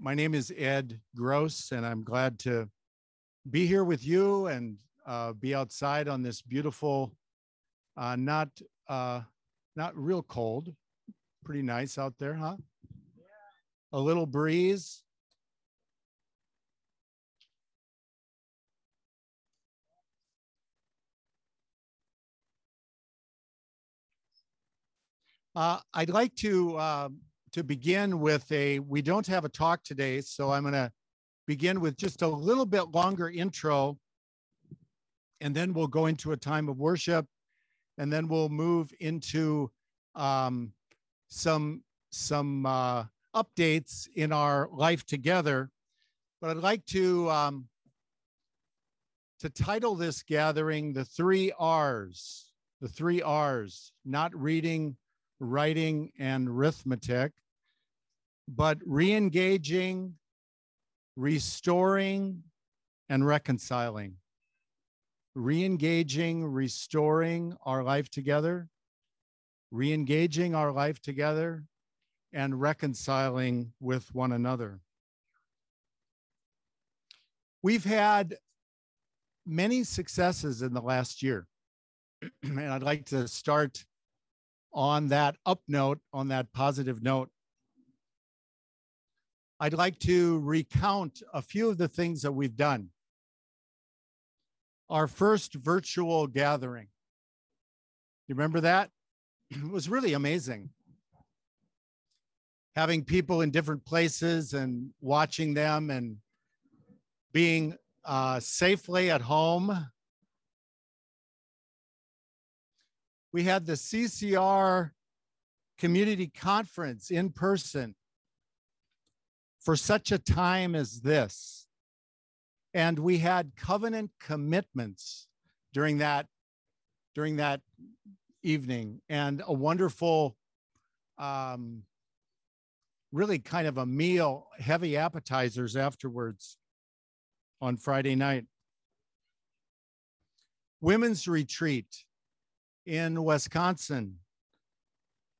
my name is Ed Gross, and I'm glad to be here with you and uh, be outside on this beautiful, uh, not uh, not real cold, pretty nice out there, huh? Yeah. A little breeze. Uh, I'd like to uh, to begin with a. We don't have a talk today, so I'm going to begin with just a little bit longer intro, and then we'll go into a time of worship, and then we'll move into um, some some uh, updates in our life together. But I'd like to um, to title this gathering the three R's. The three R's: not reading writing and arithmetic, but re-engaging, restoring, and reconciling. Re-engaging, restoring our life together, re-engaging our life together, and reconciling with one another. We've had many successes in the last year. and I'd like to start on that up note, on that positive note, I'd like to recount a few of the things that we've done. Our first virtual gathering. You remember that? It was really amazing. Having people in different places and watching them and being uh, safely at home we had the CCR community conference in person for such a time as this. And we had covenant commitments during that during that evening and a wonderful um, really kind of a meal, heavy appetizers afterwards on Friday night. Women's retreat in Wisconsin.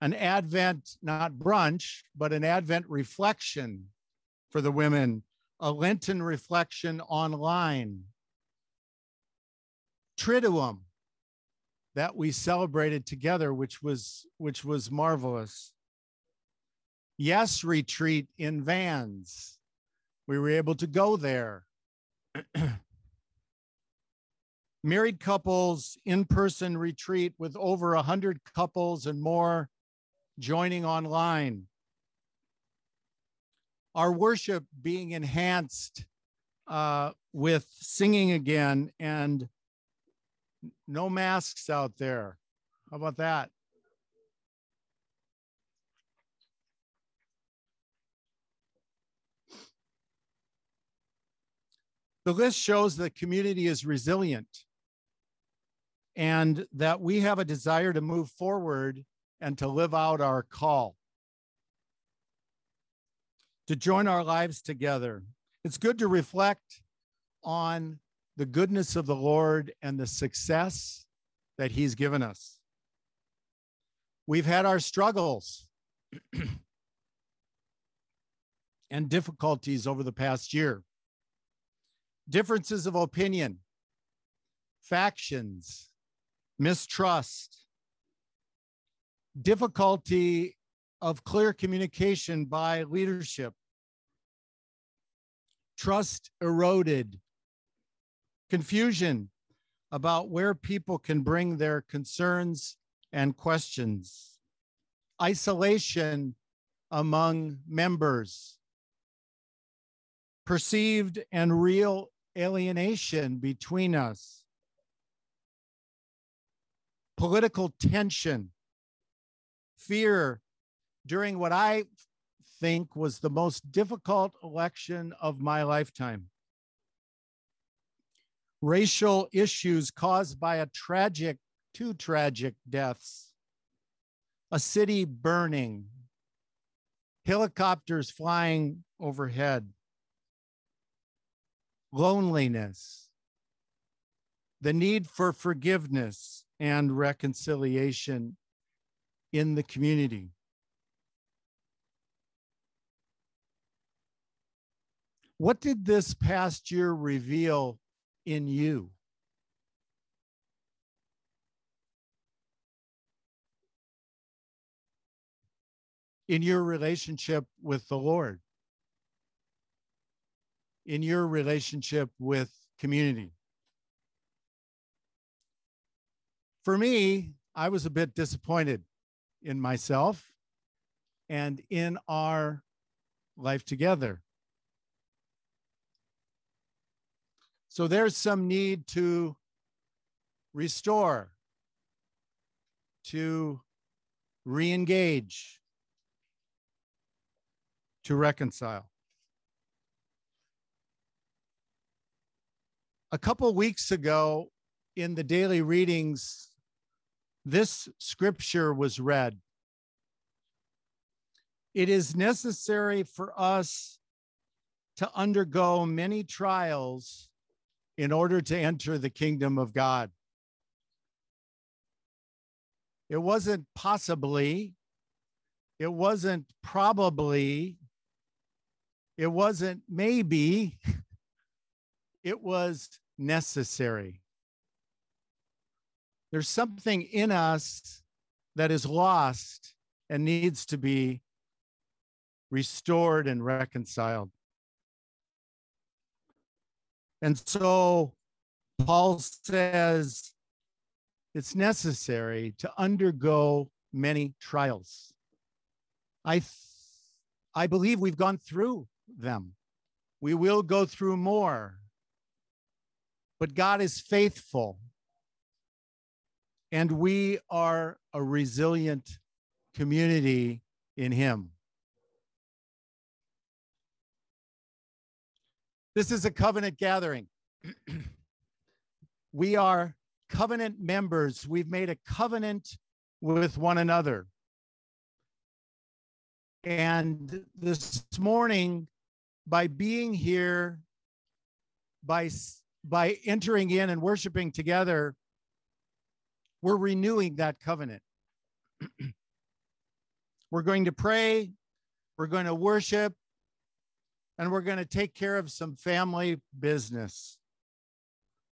An Advent, not brunch, but an Advent reflection for the women, a Lenten reflection online. Triduum that we celebrated together, which was which was marvelous. Yes, retreat in vans. We were able to go there. married couples in-person retreat with over 100 couples and more joining online our worship being enhanced uh, with singing again and no masks out there. How about that? The list shows the community is resilient and that we have a desire to move forward and to live out our call, to join our lives together. It's good to reflect on the goodness of the Lord and the success that He's given us. We've had our struggles and difficulties over the past year, differences of opinion, factions, mistrust, difficulty of clear communication by leadership, trust eroded, confusion about where people can bring their concerns and questions, isolation among members, perceived and real alienation between us political tension, fear during what I think was the most difficult election of my lifetime. Racial issues caused by a tragic, two tragic deaths, a city burning, helicopters flying overhead, loneliness, the need for forgiveness, and reconciliation in the community. What did this past year reveal in you? In your relationship with the Lord, in your relationship with community. For me, I was a bit disappointed in myself and in our life together. So there's some need to restore, to re engage, to reconcile. A couple weeks ago in the daily readings, this scripture was read. It is necessary for us to undergo many trials in order to enter the kingdom of God. It wasn't possibly, it wasn't probably, it wasn't maybe, it was necessary. There's something in us that is lost and needs to be restored and reconciled. And so Paul says it's necessary to undergo many trials. I, I believe we've gone through them. We will go through more. But God is faithful. And we are a resilient community in Him. This is a covenant gathering. we are covenant members. We've made a covenant with one another. And this morning, by being here, by, by entering in and worshiping together, we're renewing that covenant. we're going to pray, we're going to worship, and we're going to take care of some family business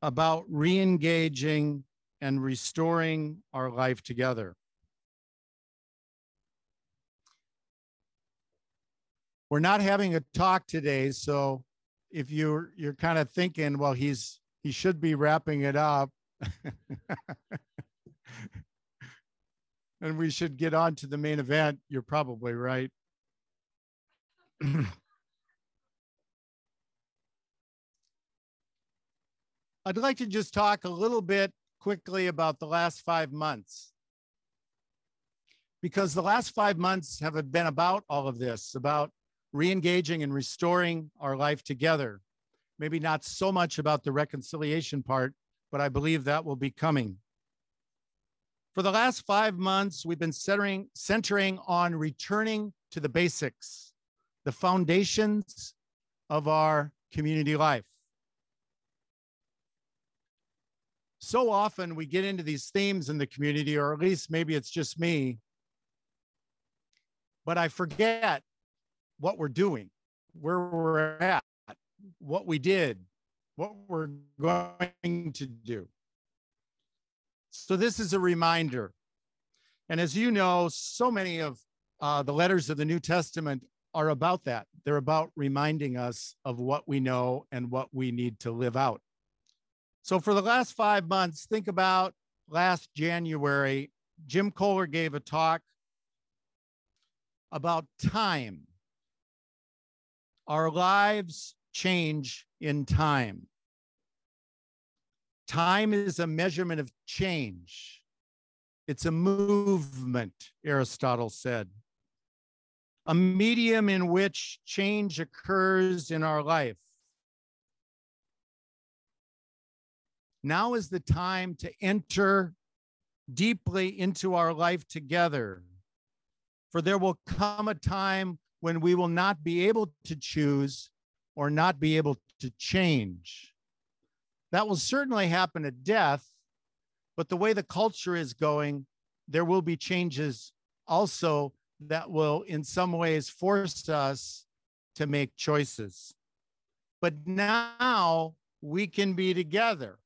about re engaging and restoring our life together. We're not having a talk today, so if you're you're kind of thinking, well, he's he should be wrapping it up. and we should get on to the main event, you're probably right. I'd like to just talk a little bit quickly about the last five months. Because the last five months have been about all of this, about re engaging and restoring our life together. Maybe not so much about the reconciliation part, but I believe that will be coming. For the last five months, we've been centering, centering on returning to the basics, the foundations of our community life. So often we get into these themes in the community, or at least maybe it's just me, but I forget what we're doing, where we're at, what we did, what we're going to do. So, this is a reminder. And as you know, so many of uh, the letters of the New Testament are about that. They're about reminding us of what we know and what we need to live out. So for the last five months, think about last January, Jim Kohler gave a talk about time. Our lives change in time. Time is a measurement of change. It's a movement, Aristotle said. A medium in which change occurs in our life. Now is the time to enter deeply into our life together. For there will come a time when we will not be able to choose or not be able to change. That will certainly happen at death, but the way the culture is going, there will be changes also that will, in some ways, force us to make choices. but now we can be together.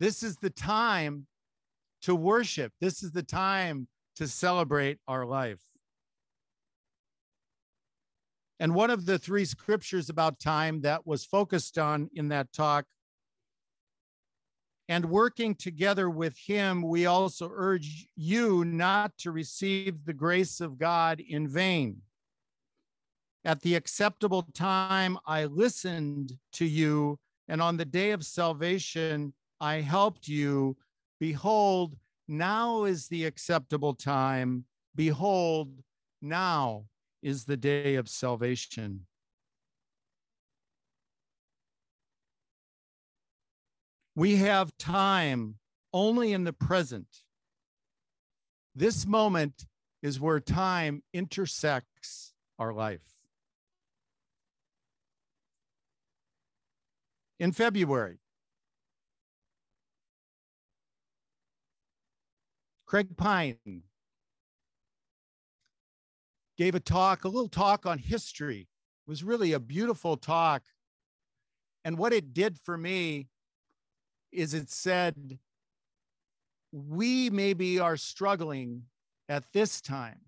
This is the time to worship. This is the time to celebrate our life. And one of the three scriptures about time that was focused on in that talk and working together with him, we also urge you not to receive the grace of God in vain. At the acceptable time, I listened to you, and on the day of salvation, I helped you. Behold, now is the acceptable time. Behold, now is the day of salvation. We have time only in the present. This moment is where time intersects our life. In February, Craig Pine gave a talk, a little talk on history. It was really a beautiful talk. And what it did for me is it said, we maybe are struggling at this time,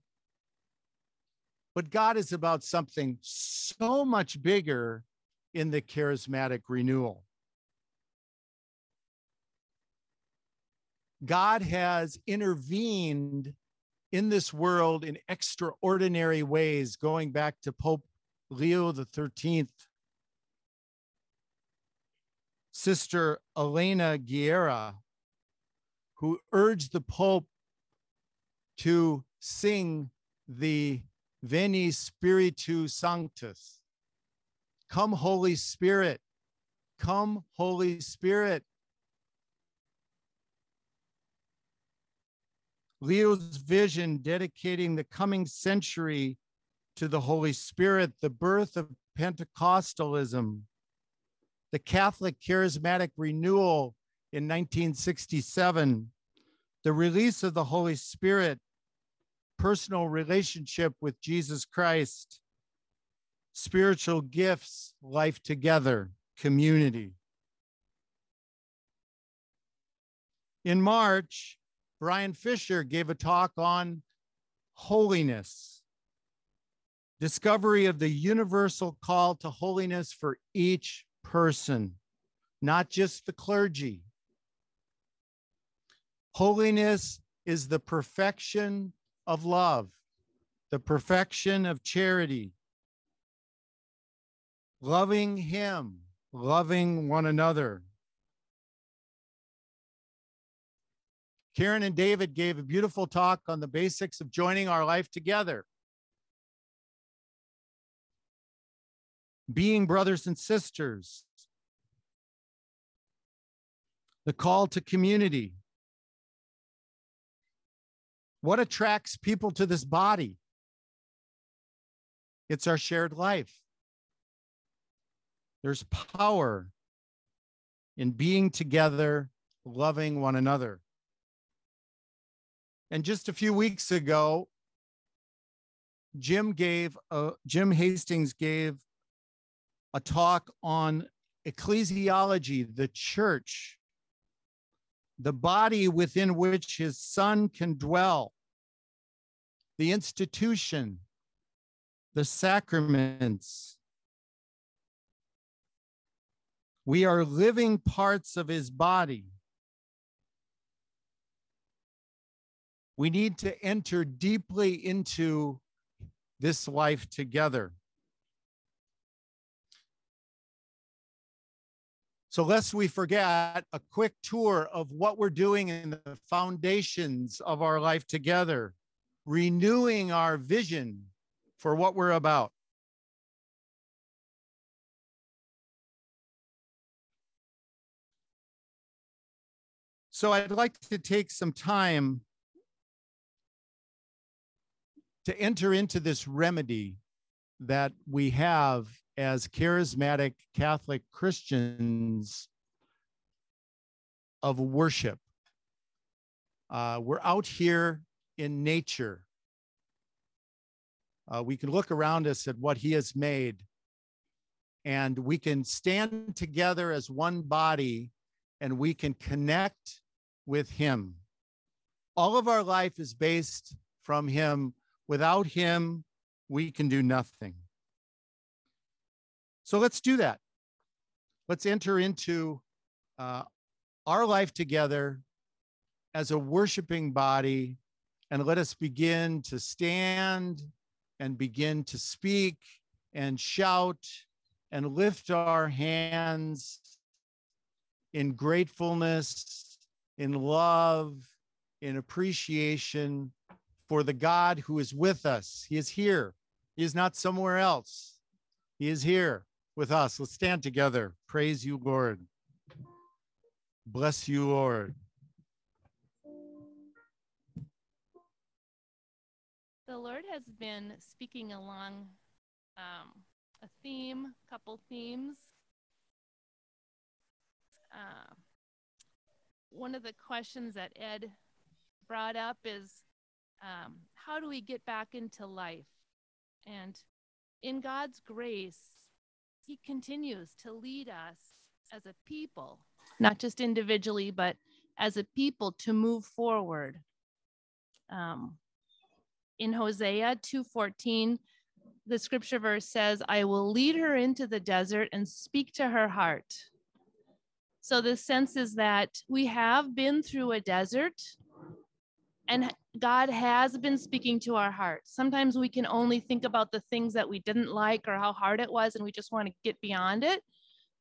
but God is about something so much bigger in the charismatic renewal. God has intervened in this world in extraordinary ways, going back to Pope Leo 13th Sister Elena Guerra, who urged the Pope to sing the Veni Spiritu Sanctus. Come, Holy Spirit. Come, Holy Spirit. Leo's vision dedicating the coming century to the Holy Spirit, the birth of Pentecostalism, the Catholic Charismatic Renewal in 1967, the release of the Holy Spirit, personal relationship with Jesus Christ, spiritual gifts, life together, community. In March, Brian Fisher gave a talk on holiness, discovery of the universal call to holiness for each person, not just the clergy. Holiness is the perfection of love, the perfection of charity, loving Him, loving one another. Karen and David gave a beautiful talk on the basics of joining our life together. being brothers and sisters, the call to community. What attracts people to this body? It's our shared life. There's power in being together, loving one another. And just a few weeks ago, Jim gave, a, Jim Hastings gave a talk on ecclesiology, the church, the body within which his son can dwell, the institution, the sacraments. We are living parts of his body. We need to enter deeply into this life together. So, lest we forget, a quick tour of what we're doing in the foundations of our life together, renewing our vision for what we're about. So, I'd like to take some time to enter into this remedy that we have as charismatic Catholic Christians of worship. Uh, we're out here in nature. Uh, we can look around us at what He has made. and we can stand together as one body and we can connect with him. All of our life is based from him. Without him, we can do nothing. So let's do that. Let's enter into uh, our life together as a worshiping body and let us begin to stand and begin to speak and shout and lift our hands in gratefulness, in love, in appreciation for the God who is with us. He is here. He is not somewhere else. He is here with us. Let's stand together. Praise you, Lord. Bless you, Lord. The Lord has been speaking along um, a theme, couple themes. Uh, one of the questions that Ed brought up is um, how do we get back into life? And in God's grace, He continues to lead us as a people, not just individually, but as a people to move forward. Um, in Hosea 2:14, the scripture verse says, "I will lead her into the desert and speak to her heart." So the sense is that we have been through a desert and God has been speaking to our hearts. Sometimes we can only think about the things that we didn't like or how hard it was and we just want to get beyond it.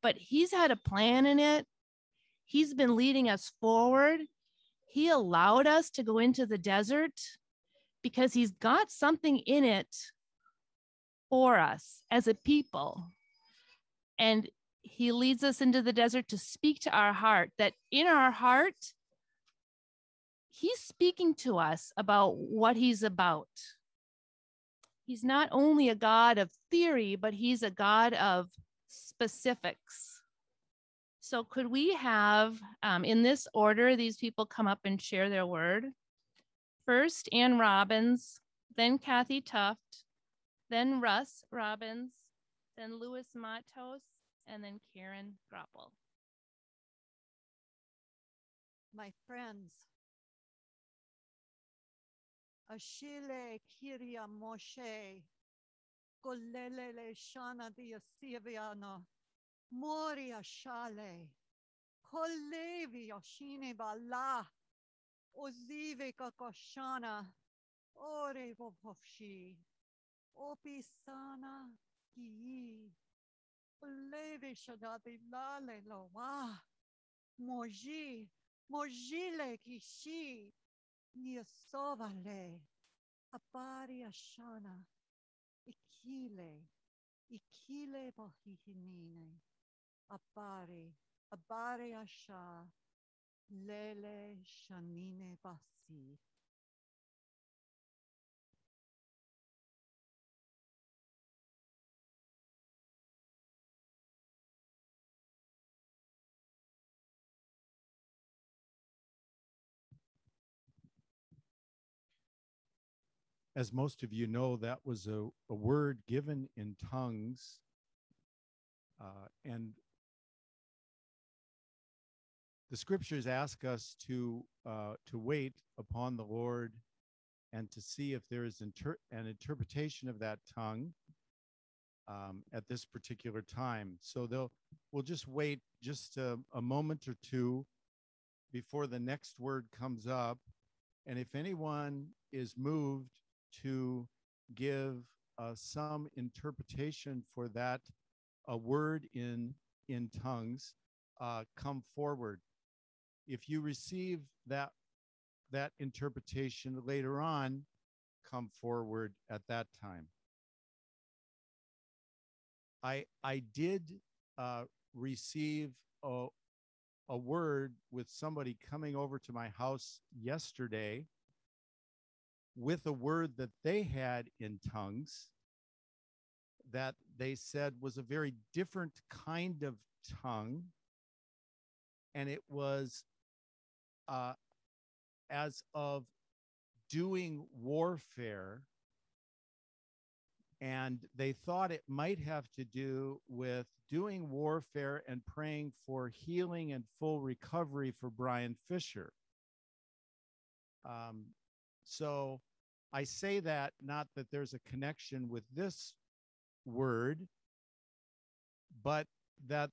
But he's had a plan in it. He's been leading us forward. He allowed us to go into the desert because he's got something in it for us as a people. And he leads us into the desert to speak to our heart, that in our heart, he's speaking to us about what he's about. He's not only a God of theory, but he's a God of specifics. So, could we have um, in this order these people come up and share their word? First, Ann Robbins, then Kathy Tuft, then Russ Robbins, then Louis Matos, and then Karen Grapple. My friends, Ashile Kiria Moshe, Golelele Shana dia Siviano, Moria Shale, Kolevi Yoshine Bala, Ozive Kakoshana, Ore Vovovshi, Opisana Ki, Oleve Shadati Lale Loa, Moji, Mojile Kishi, Niasovale, Apari Ashana, Ikile, Ikile Bohihinine, Apari, Abari Asha, Lele Shanine Basi. As most of you know, that was a, a word given in tongues. Uh, and the scriptures ask us to uh, to wait upon the Lord and to see if there is inter- an interpretation of that tongue um, at this particular time. So they'll we'll just wait just a, a moment or two before the next word comes up, and if anyone is moved to give uh, some interpretation for that a word in in tongues, uh, come forward. If you receive that that interpretation later on come forward at that time. I i did uh, receive a, a word with somebody coming over to my house yesterday with a word that they had in tongues that they said was a very different kind of tongue and it was uh, as of doing warfare and they thought it might have to do with doing warfare and praying for healing and full recovery for Brian Fisher. Um, so I say that not that there's a connection with this word, but that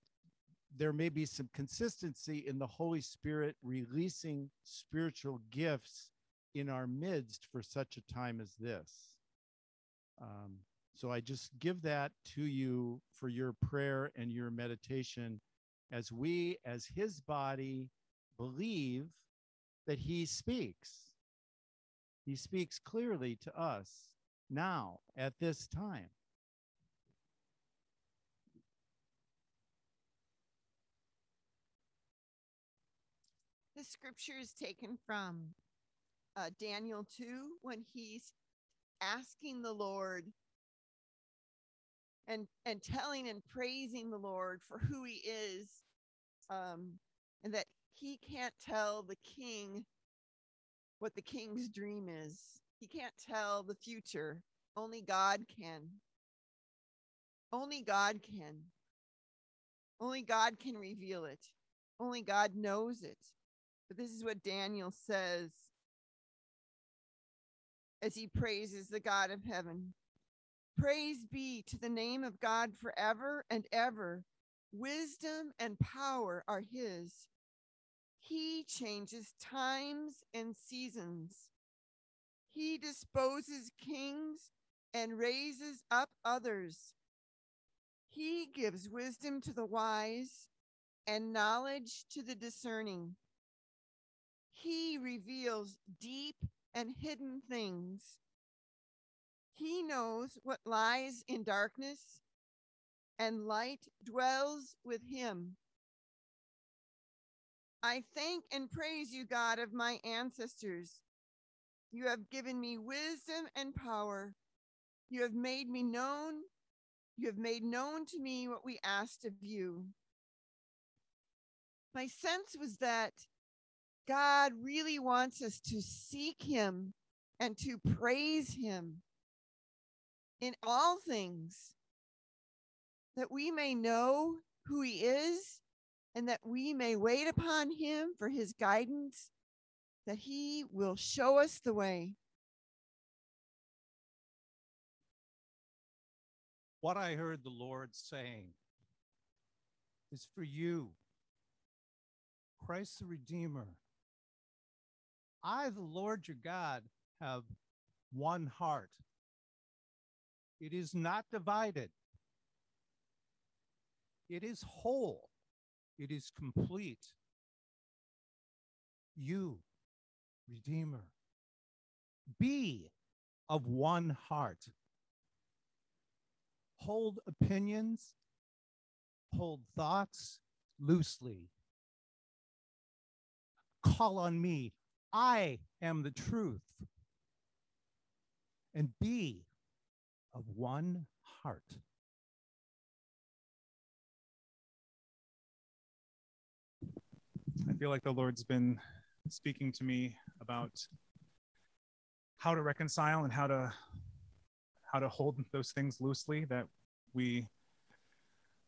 there may be some consistency in the Holy Spirit releasing spiritual gifts in our midst for such a time as this. Um, so I just give that to you for your prayer and your meditation as we, as his body, believe that he speaks. He speaks clearly to us now at this time. The scripture is taken from uh, Daniel 2 when he's asking the Lord and and telling and praising the Lord for who he is um and that he can't tell the king what the king's dream is. He can't tell the future. Only God can. Only God can. Only God can reveal it. Only God knows it. But this is what Daniel says as he praises the God of heaven. Praise be to the name of God forever and ever. Wisdom and power are his. He changes times and seasons. He disposes kings and raises up others. He gives wisdom to the wise and knowledge to the discerning. He reveals deep and hidden things. He knows what lies in darkness, and light dwells with him. I thank and praise you, God of my ancestors. You have given me wisdom and power. You have made me known. You have made known to me what we asked of you. My sense was that God really wants us to seek him and to praise him in all things, that we may know who he is and that we may wait upon him for his guidance, that he will show us the way. What I heard the Lord saying is for you, Christ the Redeemer I, the Lord your God, have one heart. It is not divided, it is whole, it is complete. You, Redeemer, be of one heart. Hold opinions, hold thoughts loosely. Call on me I am the truth. And be of one heart. Feel like the Lord's been speaking to me about how to reconcile and how to how to hold those things loosely that we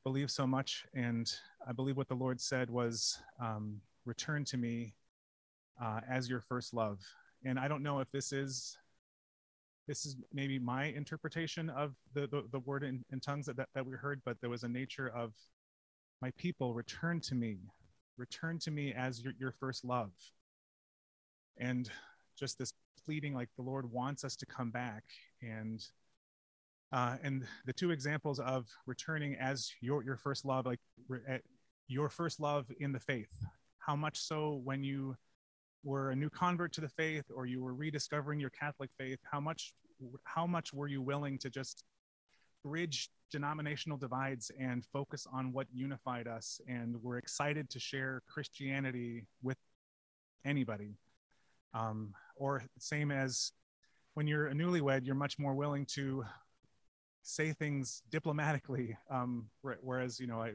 believe so much. And I believe what the Lord said was, um, "Return to me uh, as your first love. And I don't know if this is this is maybe my interpretation of the, the, the word in, in tongues that, that we heard, but there was a nature of my people return to me, return to me as your, your first love. And just this pleading like the Lord wants us to come back and uh, and the two examples of returning as your your first love, like re- your first love in the faith. How much so when you were a new convert to the faith or you were rediscovering your Catholic faith, how much how much were you willing to just bridge denominational divides and focus on what unified us and we're excited to share Christianity with anybody? Um, or same as when you're a newlywed, you're much more willing to say things diplomatically. Um, whereas, you know, I,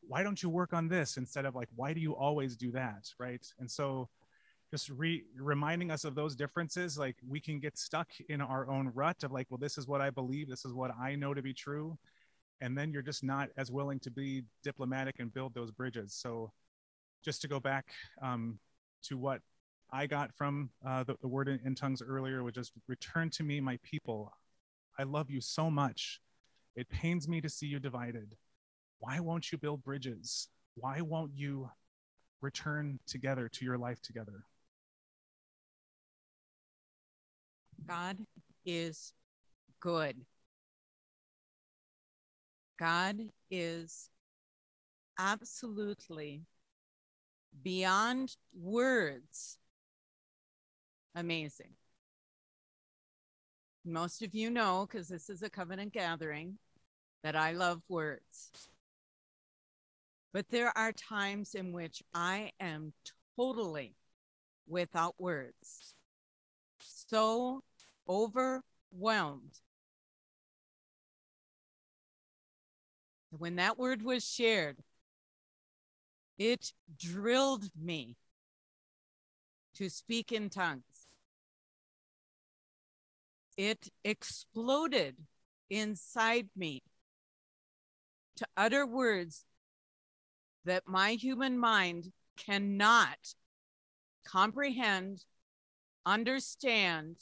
why don't you work on this instead of like, why do you always do that? Right. And so just re reminding us of those differences like we can get stuck in our own rut of like well this is what i believe this is what i know to be true. And then you're just not as willing to be diplomatic and build those bridges. So just to go back um, to what i got from uh, the, the word in, in tongues earlier was just return to me my people. I love you so much. It pains me to see you divided. Why won't you build bridges? Why won't you return together to your life together God is good. God is absolutely beyond words amazing. Most of you know, because this is a covenant gathering, that I love words. But there are times in which I am totally without words. So overwhelmed. When that word was shared, it drilled me to speak in tongues. It exploded inside me to utter words that my human mind cannot comprehend, understand,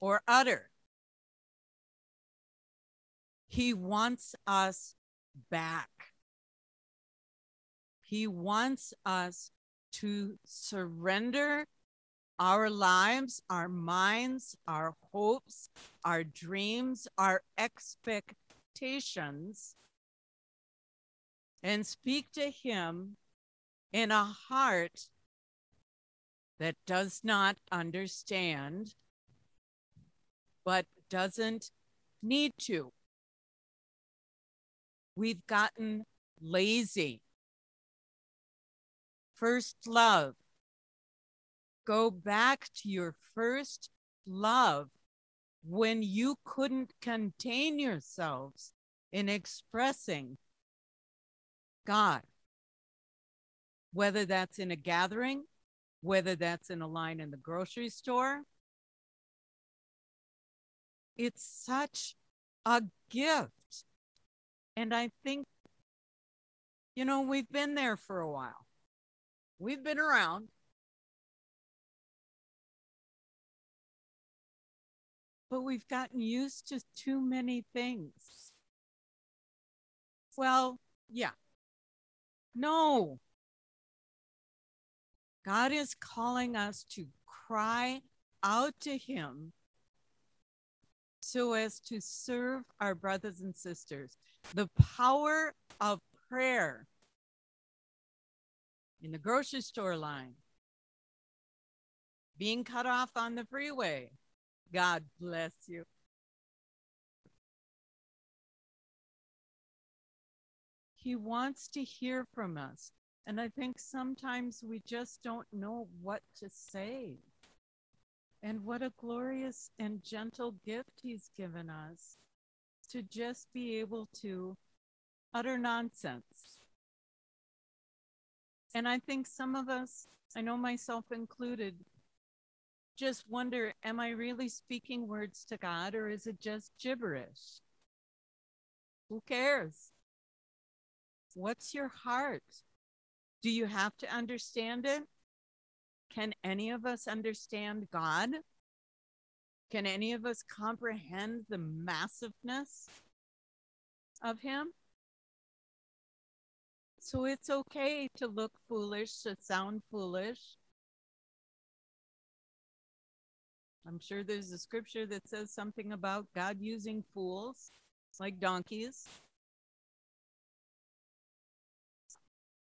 or utter. He wants us back. He wants us to surrender our lives, our minds, our hopes, our dreams, our expectations, and speak to Him in a heart that does not understand but doesn't need to. We've gotten lazy. First love. Go back to your first love when you couldn't contain yourselves in expressing God. Whether that's in a gathering, whether that's in a line in the grocery store, it's such a gift. And I think, you know, we've been there for a while. We've been around. But we've gotten used to too many things. Well, yeah. No. God is calling us to cry out to Him so as to serve our brothers and sisters. The power of prayer in the grocery store line, being cut off on the freeway. God bless you. He wants to hear from us. And I think sometimes we just don't know what to say. And what a glorious and gentle gift he's given us to just be able to utter nonsense. And I think some of us, I know myself included, just wonder am I really speaking words to God or is it just gibberish? Who cares? What's your heart? Do you have to understand it? Can any of us understand God? Can any of us comprehend the massiveness of Him? So it's okay to look foolish, to sound foolish. I'm sure there's a scripture that says something about God using fools like donkeys.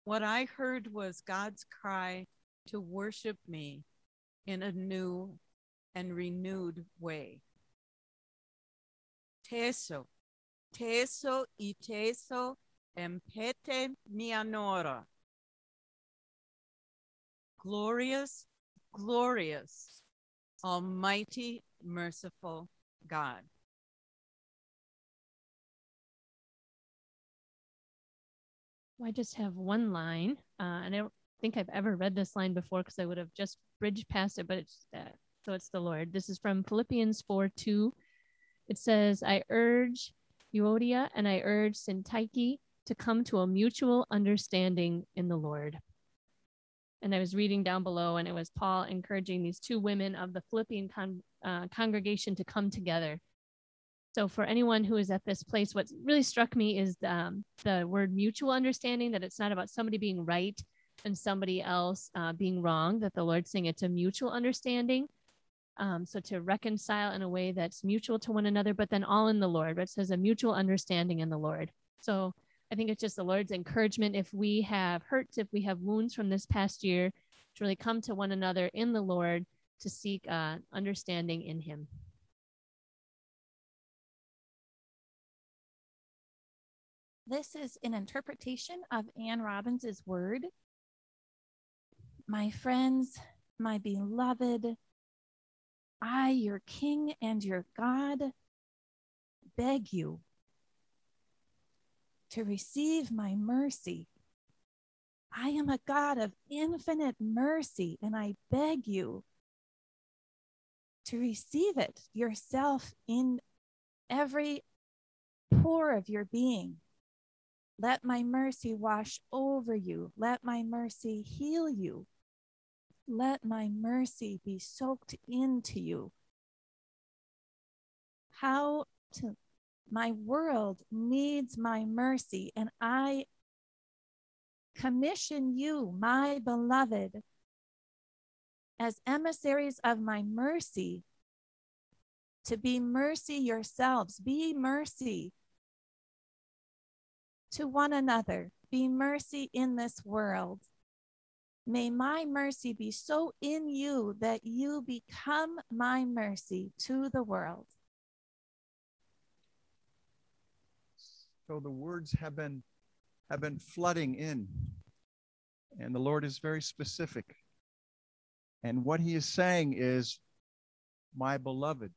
What I heard was God's cry to worship me in a new and renewed way. Teso, teso y teso empete mianora. Glorious, glorious, almighty, merciful God. I just have one line, uh, and I think I've ever read this line before because I would have just bridged past it, but it's uh, so it's the Lord. This is from Philippians 4 2. It says, I urge Euodia and I urge Syntyche to come to a mutual understanding in the Lord. And I was reading down below, and it was Paul encouraging these two women of the Philippian con- uh, congregation to come together. So, for anyone who is at this place, what really struck me is um, the word mutual understanding that it's not about somebody being right and somebody else uh, being wrong, that the Lord's saying it's a mutual understanding. Um, so, to reconcile in a way that's mutual to one another, but then all in the Lord. It says a mutual understanding in the Lord. So, I think it's just the Lord's encouragement. If we have hurts, if we have wounds from this past year, to really come to one another in the Lord to seek uh, understanding in Him. This is an interpretation of Anne Robbins's word. My friends, my beloved, I, your King and your God, beg you to receive my mercy. I am a God of infinite mercy, and I beg you to receive it yourself in every pore of your being. Let my mercy wash over you. Let my mercy heal you. Let my mercy be soaked into you. How to my world needs my mercy, and I commission you, my beloved, as emissaries of my mercy, to be mercy yourselves. Be mercy to one another. Be mercy in this world. May my mercy be so in you that you become my mercy to the world. So the words have been have been flooding in. And the Lord is very specific. And what he is saying is, my beloved,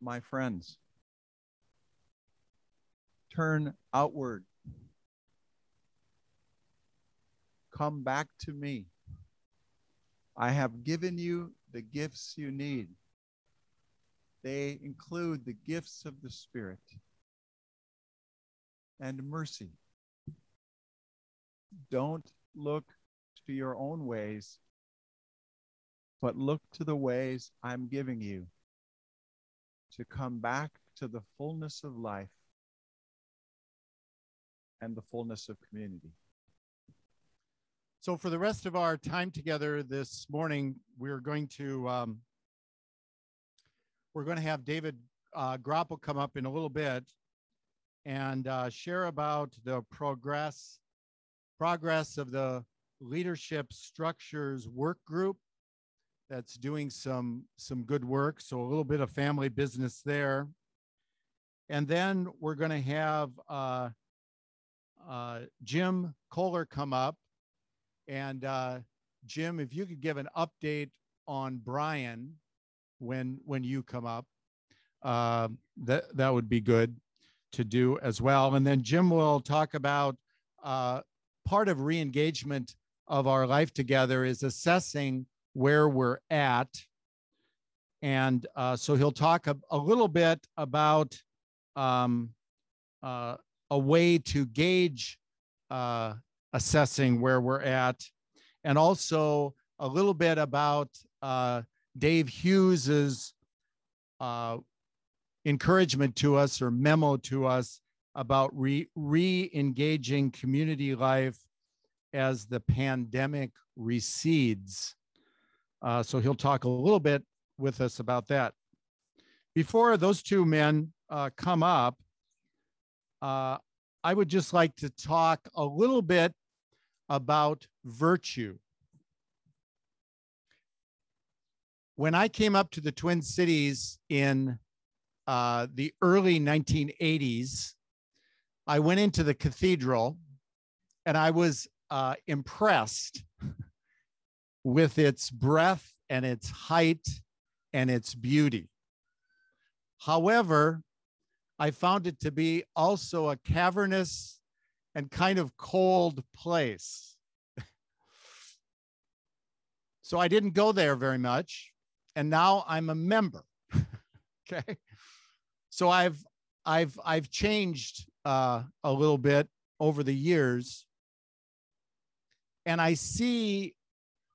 my friends, turn outward. Come back to me. I have given you the gifts you need. They include the gifts of the Spirit and mercy. Don't look to your own ways, but look to the ways I'm giving you to come back to the fullness of life and the fullness of community. So, for the rest of our time together this morning, we're going to um, we're going to have David uh, Groppel come up in a little bit and uh, share about the progress progress of the leadership structures work group that's doing some some good work. So a little bit of family business there. And then we're going to have uh, uh, jim kohler come up and uh, jim if you could give an update on brian when when you come up uh, that that would be good to do as well. And then Jim will talk about uh, part of re-engagement of our life together is assessing where we're at. And uh, so he'll talk a, a little bit about um, uh, a way to gauge uh, assessing where we're at, and also a little bit about uh, Dave Hughes's uh, encouragement to us or memo to us about re, re-engaging community life as the pandemic recedes. Uh, so he'll talk a little bit with us about that. Before those two men uh, come up, uh, I would just like to talk a little bit about virtue. When I came up to the Twin Cities in uh, the early 1980s, I went into the cathedral and I was uh, impressed with its breadth and its height and its beauty. However, I found it to be also a cavernous and kind of cold place. So I didn't go there very much. And now I'm a member. okay. So I've I've I've changed uh, a little bit over the years. And I see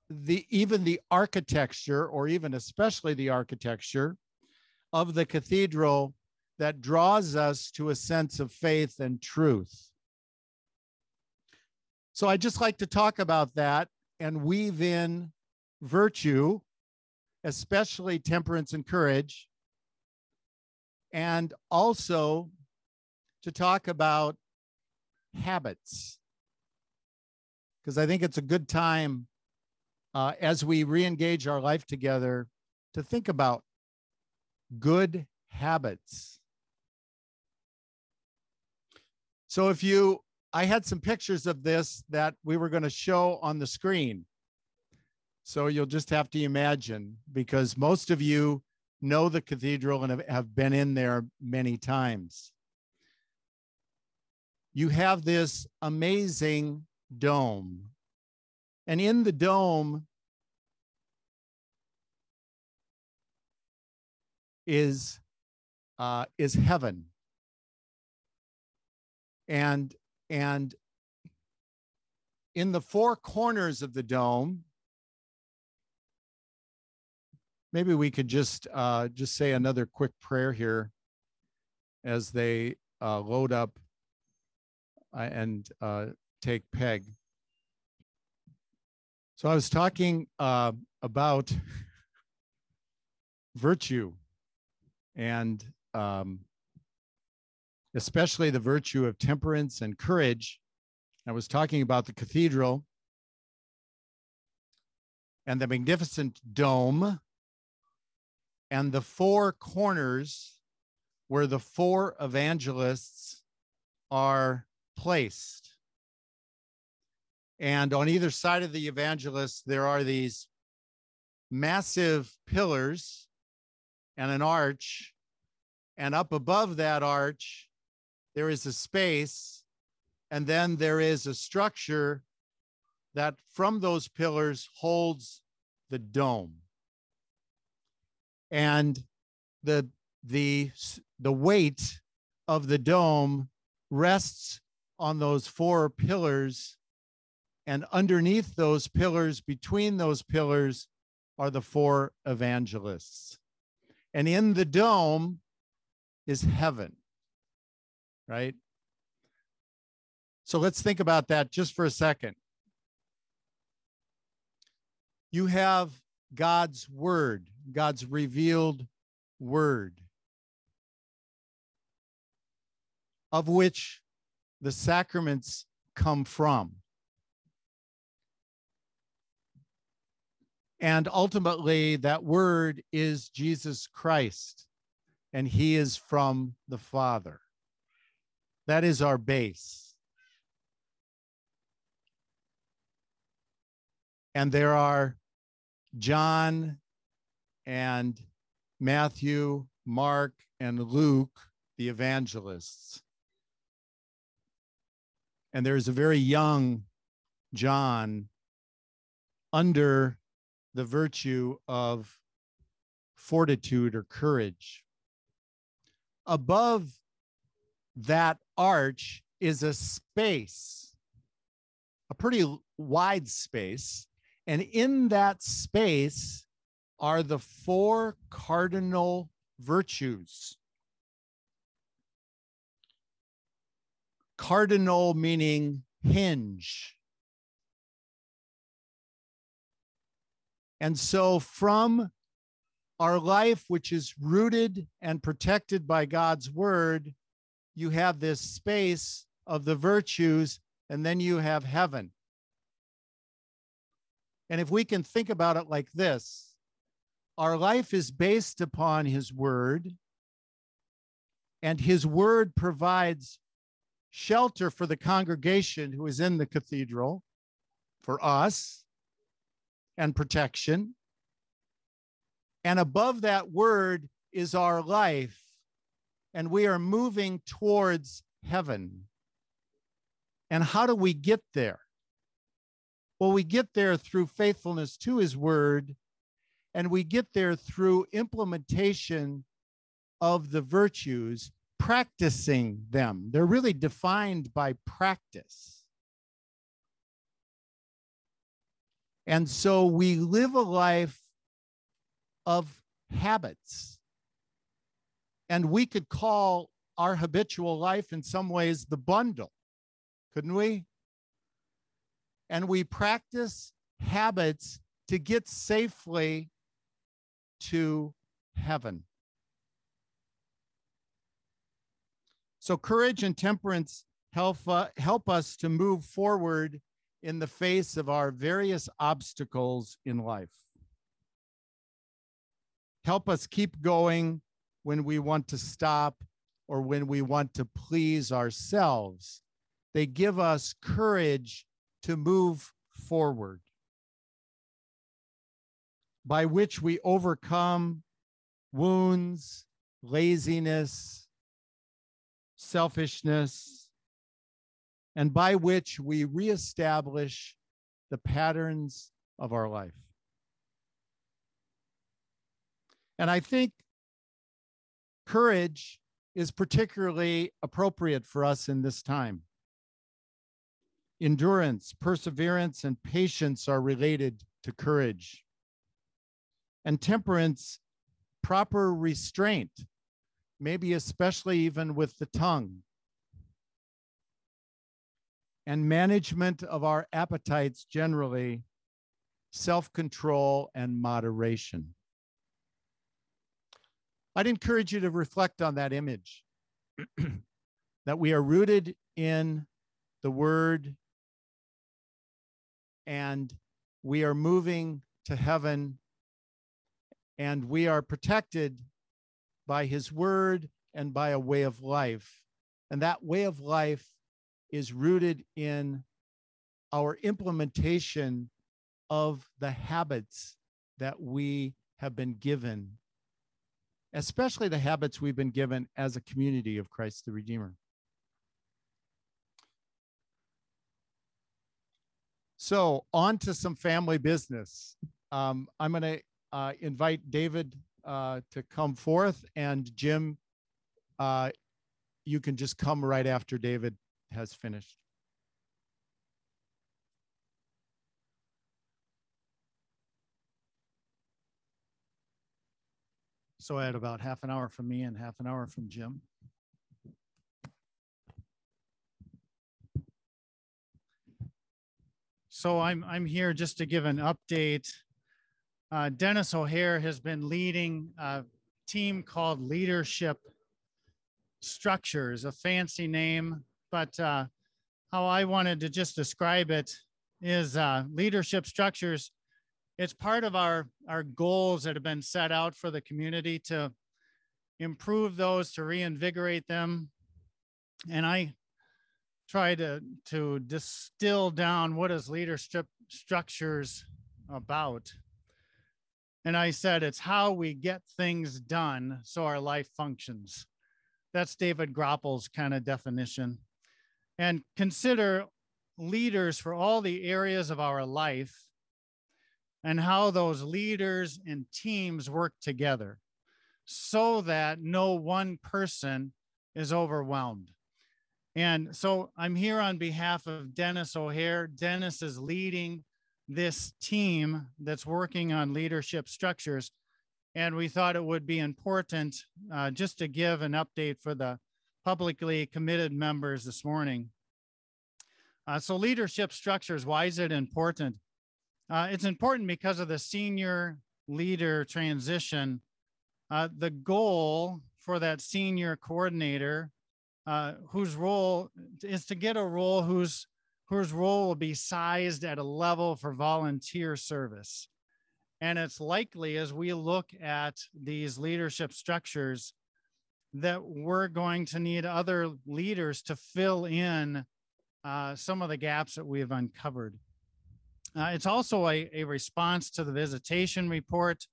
the even the architecture, or even especially the architecture of the cathedral that draws us to a sense of faith and truth. So I just like to talk about that and weave in virtue, especially temperance and courage, and also to talk about habits. Because I think it's a good time uh, as we re engage our life together to think about good habits. So if you, I had some pictures of this that we were going to show on the screen. So you'll just have to imagine because most of you know the cathedral and have, been in there many times. You have this amazing dome. And in the dome is uh, is heaven. And and in the four corners of the dome, maybe we could just uh, just say another quick prayer here as they uh, load up uh, and uh, take peg. So I was talking uh, about virtue and um, especially the virtue of temperance and courage. I was talking about the cathedral and the magnificent dome and the four corners where the four evangelists are placed. And on either side of the evangelists, there are these massive pillars and an arch. And up above that arch, there is a space. And then there is a structure that from those pillars holds the dome. And the, the, the weight of the dome rests on those four pillars. And underneath those pillars, between those pillars, are the four evangelists. And in the dome is heaven, right? So let's think about that just for a second. You have God's word, God's revealed word, of which the sacraments come from. And ultimately, that word is Jesus Christ, and he is from the Father. That is our base. And there are John and Matthew, Mark, and Luke, the evangelists. And there's a very young John under the virtue of fortitude or courage. Above that arch is a space, a pretty wide space. And in that space are the four cardinal virtues. Cardinal meaning hinge, And so, from our life, which is rooted and protected by God's word, you have this space of the virtues, and then you have heaven. And if we can think about it like this, our life is based upon his word, and his word provides shelter for the congregation who is in the cathedral, for us, and protection. And above that word is our life. And we are moving towards heaven. And how do we get there? Well, we get there through faithfulness to his word, and we get there through implementation of the virtues, practicing them. They're really defined by practice. And so we live a life of habits. And we could call our habitual life in some ways the bundle, couldn't we? And we practice habits to get safely to heaven. So, courage and temperance help, uh, help us to move forward in the face of our various obstacles in life. Help us keep going when we want to stop or when we want to please ourselves. They give us courage to move forward, by which we overcome wounds, laziness, selfishness, and by which we reestablish the patterns of our life. And I think courage is particularly appropriate for us in this time. Endurance, perseverance, and patience are related to courage. And temperance, proper restraint, maybe especially even with the tongue. And management of our appetites generally, self control, and moderation. I'd encourage you to reflect on that image that we are rooted in the word and we are moving to heaven and we are protected by his word and by a way of life. And that way of life is rooted in our implementation of the habits that we have been given especially the habits we've been given as a community of Christ the Redeemer. So, on to some family business. Um, I'm going to uh, invite David uh, to come forth, and Jim, uh, you can just come right after David has finished. So I had about half an hour from me and half an hour from Jim. So I'm, I'm here just to give an update. Uh, Dennis O'Hare has been leading a team called Leadership Structures, a fancy name, but uh, how I wanted to just describe it is uh, Leadership Structures it's part of our our goals that have been set out for the community to improve those to reinvigorate them. And i try to to distill down what is leadership structures about. And i said it's how we get things done so our life functions. That's david groppel's kind of definition. And consider leaders for all the areas of our life and how those leaders and teams work together so that no one person is overwhelmed. And so I'm here on behalf of Dennis O'Hare. Dennis is leading this team that's working on leadership structures. And we thought it would be important uh, just to give an update for the publicly committed members this morning. Uh, so leadership structures, why is it important? Uh, it's important because of the senior leader transition. Uh, the goal for that senior coordinator, uh, whose role is to get a role whose whose role will be sized at a level for volunteer service. And it's likely as we look at these leadership structures that we're going to need other leaders to fill in uh, some of the gaps that we've uncovered. Uh, it's also a, a response to the visitation report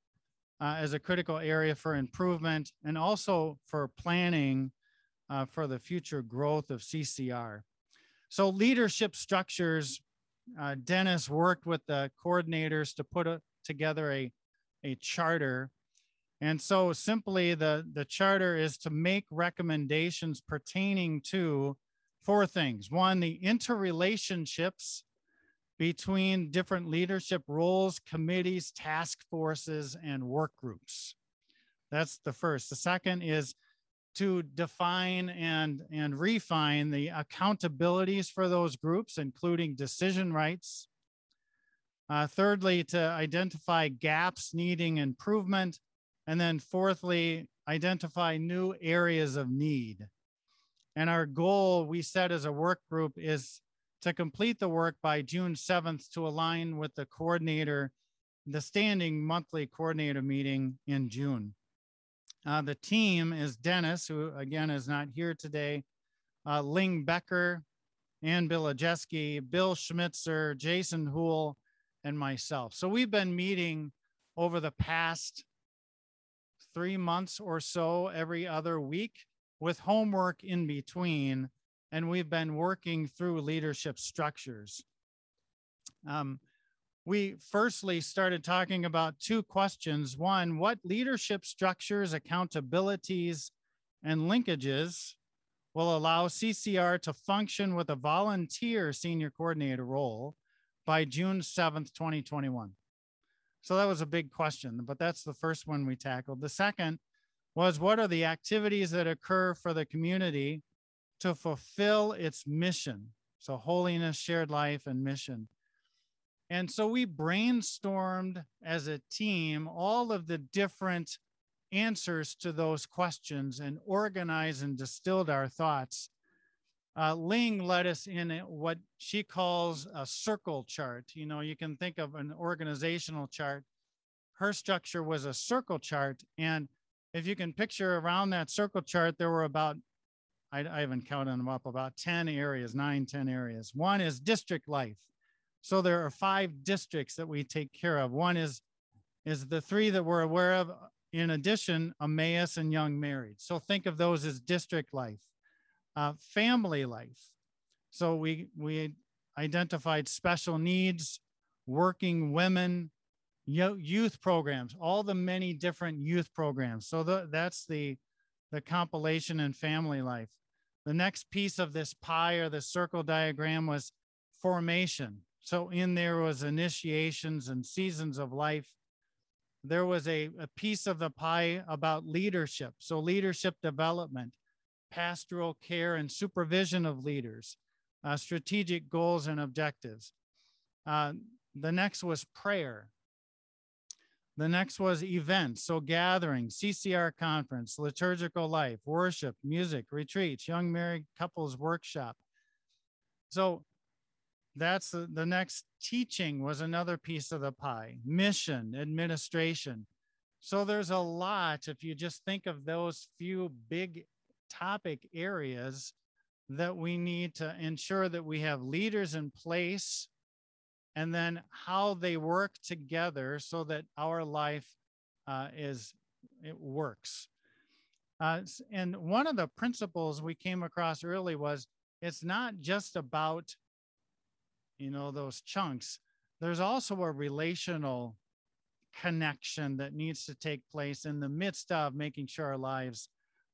uh, as a critical area for improvement and also for planning uh, for the future growth of CCR. So leadership structures uh, Dennis worked with the coordinators to put a, together a, a charter. And so simply the, the charter is to make recommendations pertaining to four things. One, the interrelationships between different leadership roles, committees, task forces, and work groups. That's the first. The second is to define and, and refine the accountabilities for those groups, including decision rights. Uh, thirdly, to identify gaps needing improvement. And then fourthly, identify new areas of need. And our goal we set as a work group is to complete the work by June 7th to align with the coordinator, the standing monthly coordinator meeting in June. Uh, the team is Dennis, who again is not here today, uh, Ling Becker, Ann Bilajeski, Bill Schmitzer, Jason Hool, and myself. So we've been meeting over the past three months or so every other week with homework in between. And we've been working through leadership structures. Um, we firstly started talking about two questions. One, what leadership structures, accountabilities, and linkages will allow CCR to function with a volunteer senior coordinator role by June 7th, 2021? So that was a big question, but that's the first one we tackled. The second was what are the activities that occur for the community to fulfill its mission? So holiness, shared life, and mission. And so we brainstormed as a team all of the different answers to those questions and organized and distilled our thoughts. Uh, Ling led us in what she calls a circle chart. You know, you can think of an organizational chart. Her structure was a circle chart. And if you can picture around that circle chart, there were about, I, I haven't counted them up, about 10 areas, nine, 10 areas. One is district life. So there are five districts that we take care of. One is is the three that we're aware of. In addition, Emmaus and Young Married. So think of those as district life, uh, family life. So we we identified special needs, working women, youth programs, all the many different youth programs. So the, that's the the compilation and family life. The next piece of this pie or the circle diagram was formation. So in there was initiations and seasons of life. There was a, a piece of the pie about leadership. So leadership development, pastoral care and supervision of leaders, uh, strategic goals and objectives. Uh, the next was prayer. The next was events, so gathering, CCR conference, liturgical life, worship, music, retreats, young married couples workshop. So that's the, the next teaching was another piece of the pie mission administration so there's a lot if you just think of those few big topic areas that we need to ensure that we have leaders in place and then how they work together so that our life uh, is it works uh, and one of the principles we came across early was it's not just about you know, those chunks, there's also a relational connection that needs to take place in the midst of making sure our lives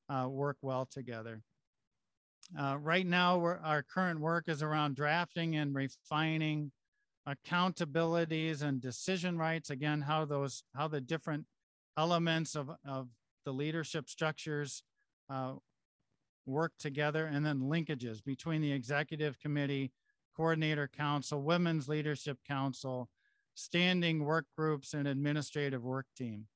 uh, work well together. Uh, right now, our current work is around drafting and refining accountabilities and decision rights. Again, how those, how the different elements of, of the leadership structures uh, work together, and then linkages between the executive committee Coordinator Council, Women's Leadership Council, standing work groups, and administrative work team.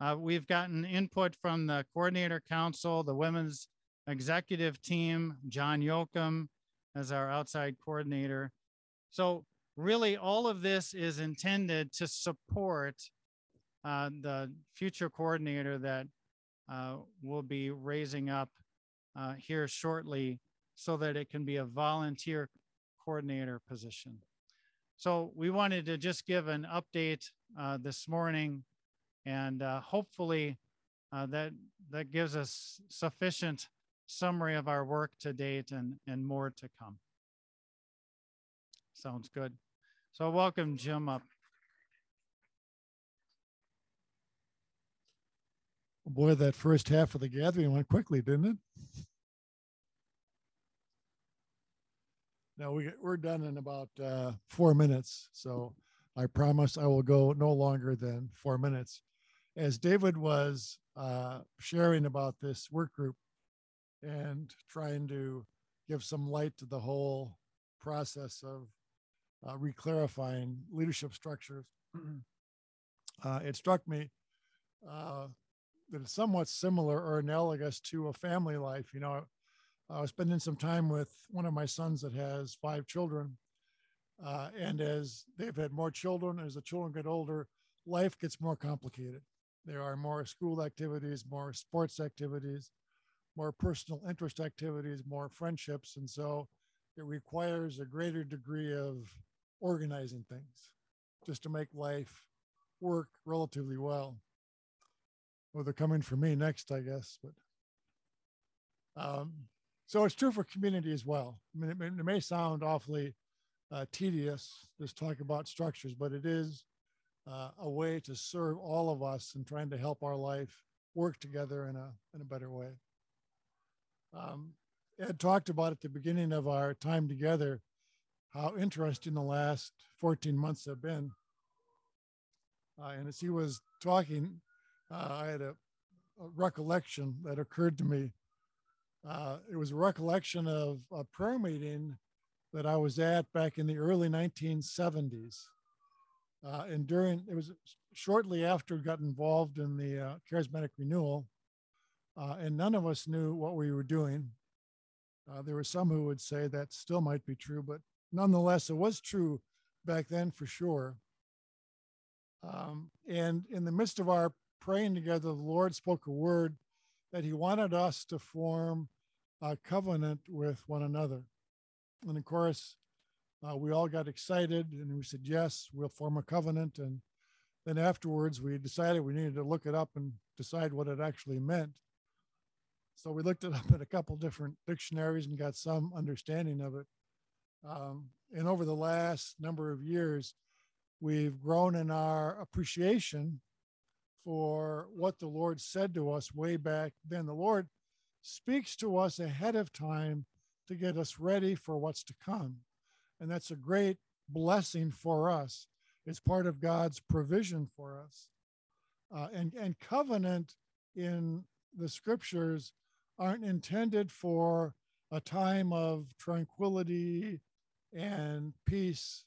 Uh, we've gotten input from the Coordinator Council, the Women's Executive Team, John Yoakum as our outside coordinator. So really all of this is intended to support uh, the future coordinator that uh, will be raising up uh, here shortly so that it can be a volunteer coordinator position. So we wanted to just give an update uh, this morning and uh, hopefully uh, that, that gives us sufficient summary of our work to date and, and more to come. Sounds good. So welcome Jim up. Boy, that first half of the gathering went quickly, didn't it? Now we, we're done in about uh, four minutes. So I promise I will go no longer than four minutes. As David was uh, sharing about this work group and trying to give some light to the whole process of uh, reclarifying leadership structures, uh, it struck me uh, that it's somewhat similar or analogous to a family life. You know, I was spending some time with one of my sons that has five children. Uh, and as they've had more children, as the children get older, life gets more complicated. There are more school activities, more sports activities, more personal interest activities, more friendships. And so it requires a greater degree of organizing things just to make life work relatively well. Well, they're coming for me next, I guess. But um, so it's true for community as well. I mean, it may, it may sound awfully uh, tedious, just talk about structures, but it is uh, a way to serve all of us and trying to help our life work together in a, in a better way. Um, Ed talked about at the beginning of our time together how interesting the last 14 months have been. Uh, and as he was talking, uh, I had a, a, recollection that occurred to me. Uh, it was a recollection of a prayer meeting that I was at back in the early 1970s. Uh, and during, it was shortly after got involved in the uh, charismatic renewal, uh, and none of us knew what we were doing. there were some who would say that still might be true, but nonetheless, it was true back then for sure. Um, and in the midst of our praying together, the Lord spoke a word that He wanted us to form a covenant with one another. And of course, uh, we all got excited and we said, Yes, we'll form a covenant. And then afterwards, we decided we needed to look it up and decide what it actually meant. So we looked it up in a couple different dictionaries and got some understanding of it. Um, and over the last number of years, we've grown in our appreciation for what the Lord said to us way back then. The Lord speaks to us ahead of time to get us ready for what's to come. And that's a great blessing for us. It's part of God's provision for us. Uh, and, and covenant in the scriptures aren't intended for a time of tranquility and peace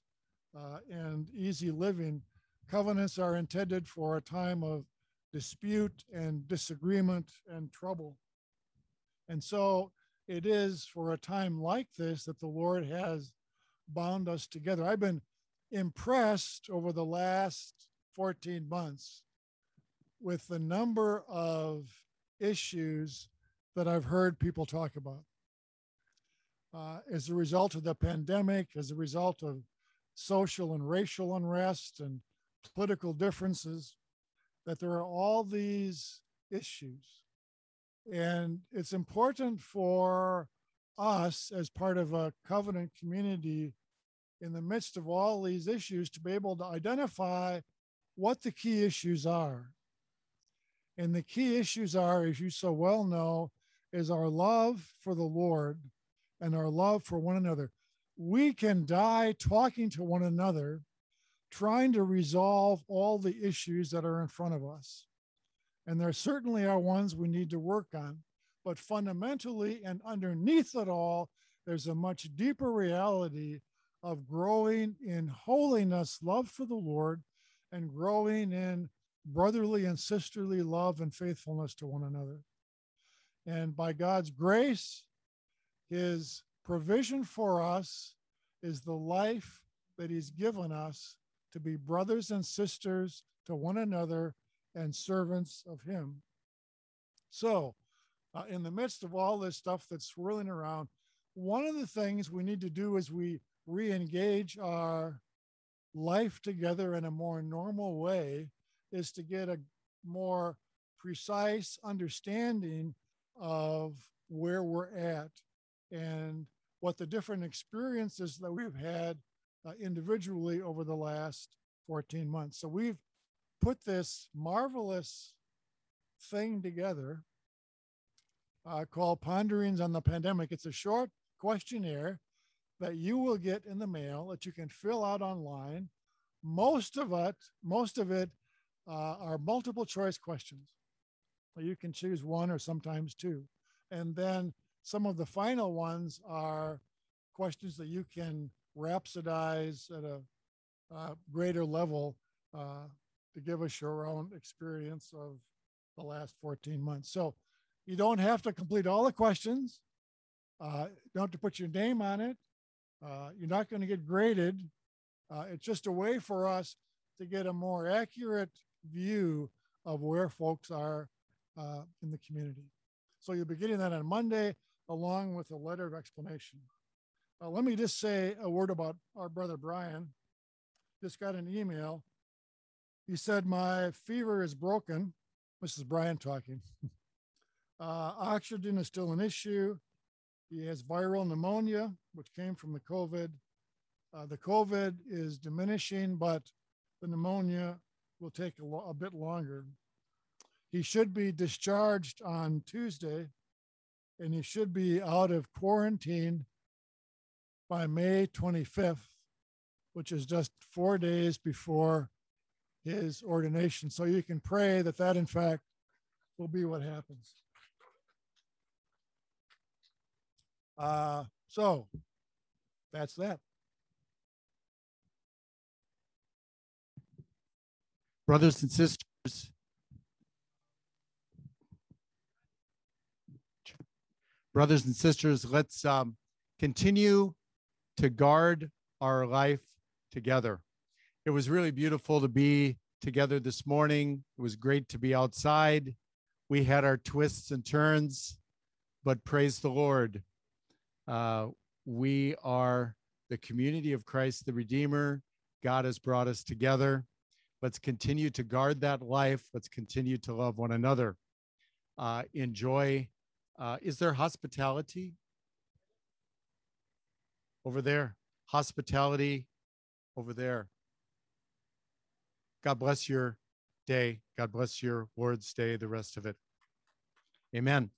uh, and easy living. Covenants are intended for a time of dispute and disagreement and trouble. And so it is for a time like this that the Lord has bound us together. I've been impressed over the last 14 months with the number of issues that I've heard people talk about. Uh, as a result of the pandemic, as a result of social and racial unrest and political differences, that there are all these issues and it's important for us as part of a covenant community in the midst of all these issues to be able to identify what the key issues are. And the key issues are, as you so well know, is our love for the Lord and our love for one another. We can die talking to one another, trying to resolve all the issues that are in front of us. And there certainly are ones we need to work on. But fundamentally and underneath it all, there's a much deeper reality of growing in holiness, love for the Lord, and growing in brotherly and sisterly love and faithfulness to one another. And by God's grace, his provision for us is the life that he's given us to be brothers and sisters to one another and servants of him. So, uh, in the midst of all this stuff that's swirling around, one of the things we need to do is we re engage our life together in a more normal way is to get a more precise understanding of where we're at and what the different experiences that we've had uh, individually over the last 14 months. So we've put this marvelous thing together uh, called Ponderings on the Pandemic. It's a short questionnaire that you will get in the mail that you can fill out online. Most of it, most of it uh, are multiple choice questions. You can choose one or sometimes two. And then some of the final ones are questions that you can rhapsodize at a uh, greater level uh, to give us your own experience of the last 14 months. So you don't have to complete all the questions. Uh, don't have to put your name on it. Uh, you're not going to get graded. Uh, it's just a way for us to get a more accurate view of where folks are uh, in the community. So you'll be getting that on Monday along with a letter of explanation. Uh, let me just say a word about our brother Brian. Just got an email. He said, My fever is broken. This is Brian talking. uh, oxygen is still an issue. He has viral pneumonia, which came from the COVID. Uh, the COVID is diminishing, but the pneumonia will take a, lo- a bit longer. He should be discharged on Tuesday, and he should be out of quarantine by May 25th, which is just four days before his ordination. So you can pray that that, in fact, will be what happens. Uh, so that's that. Brothers and sisters, brothers and sisters, let's um, continue to guard our life together. It was really beautiful to be together this morning. It was great to be outside. We had our twists and turns, but praise the Lord. Uh, we are the community of Christ the Redeemer. God has brought us together. Let's continue to guard that life. Let's continue to love one another. Uh, enjoy. Uh, is there hospitality over there? Hospitality over there. God bless your day. God bless your Lord's day, the rest of it. Amen.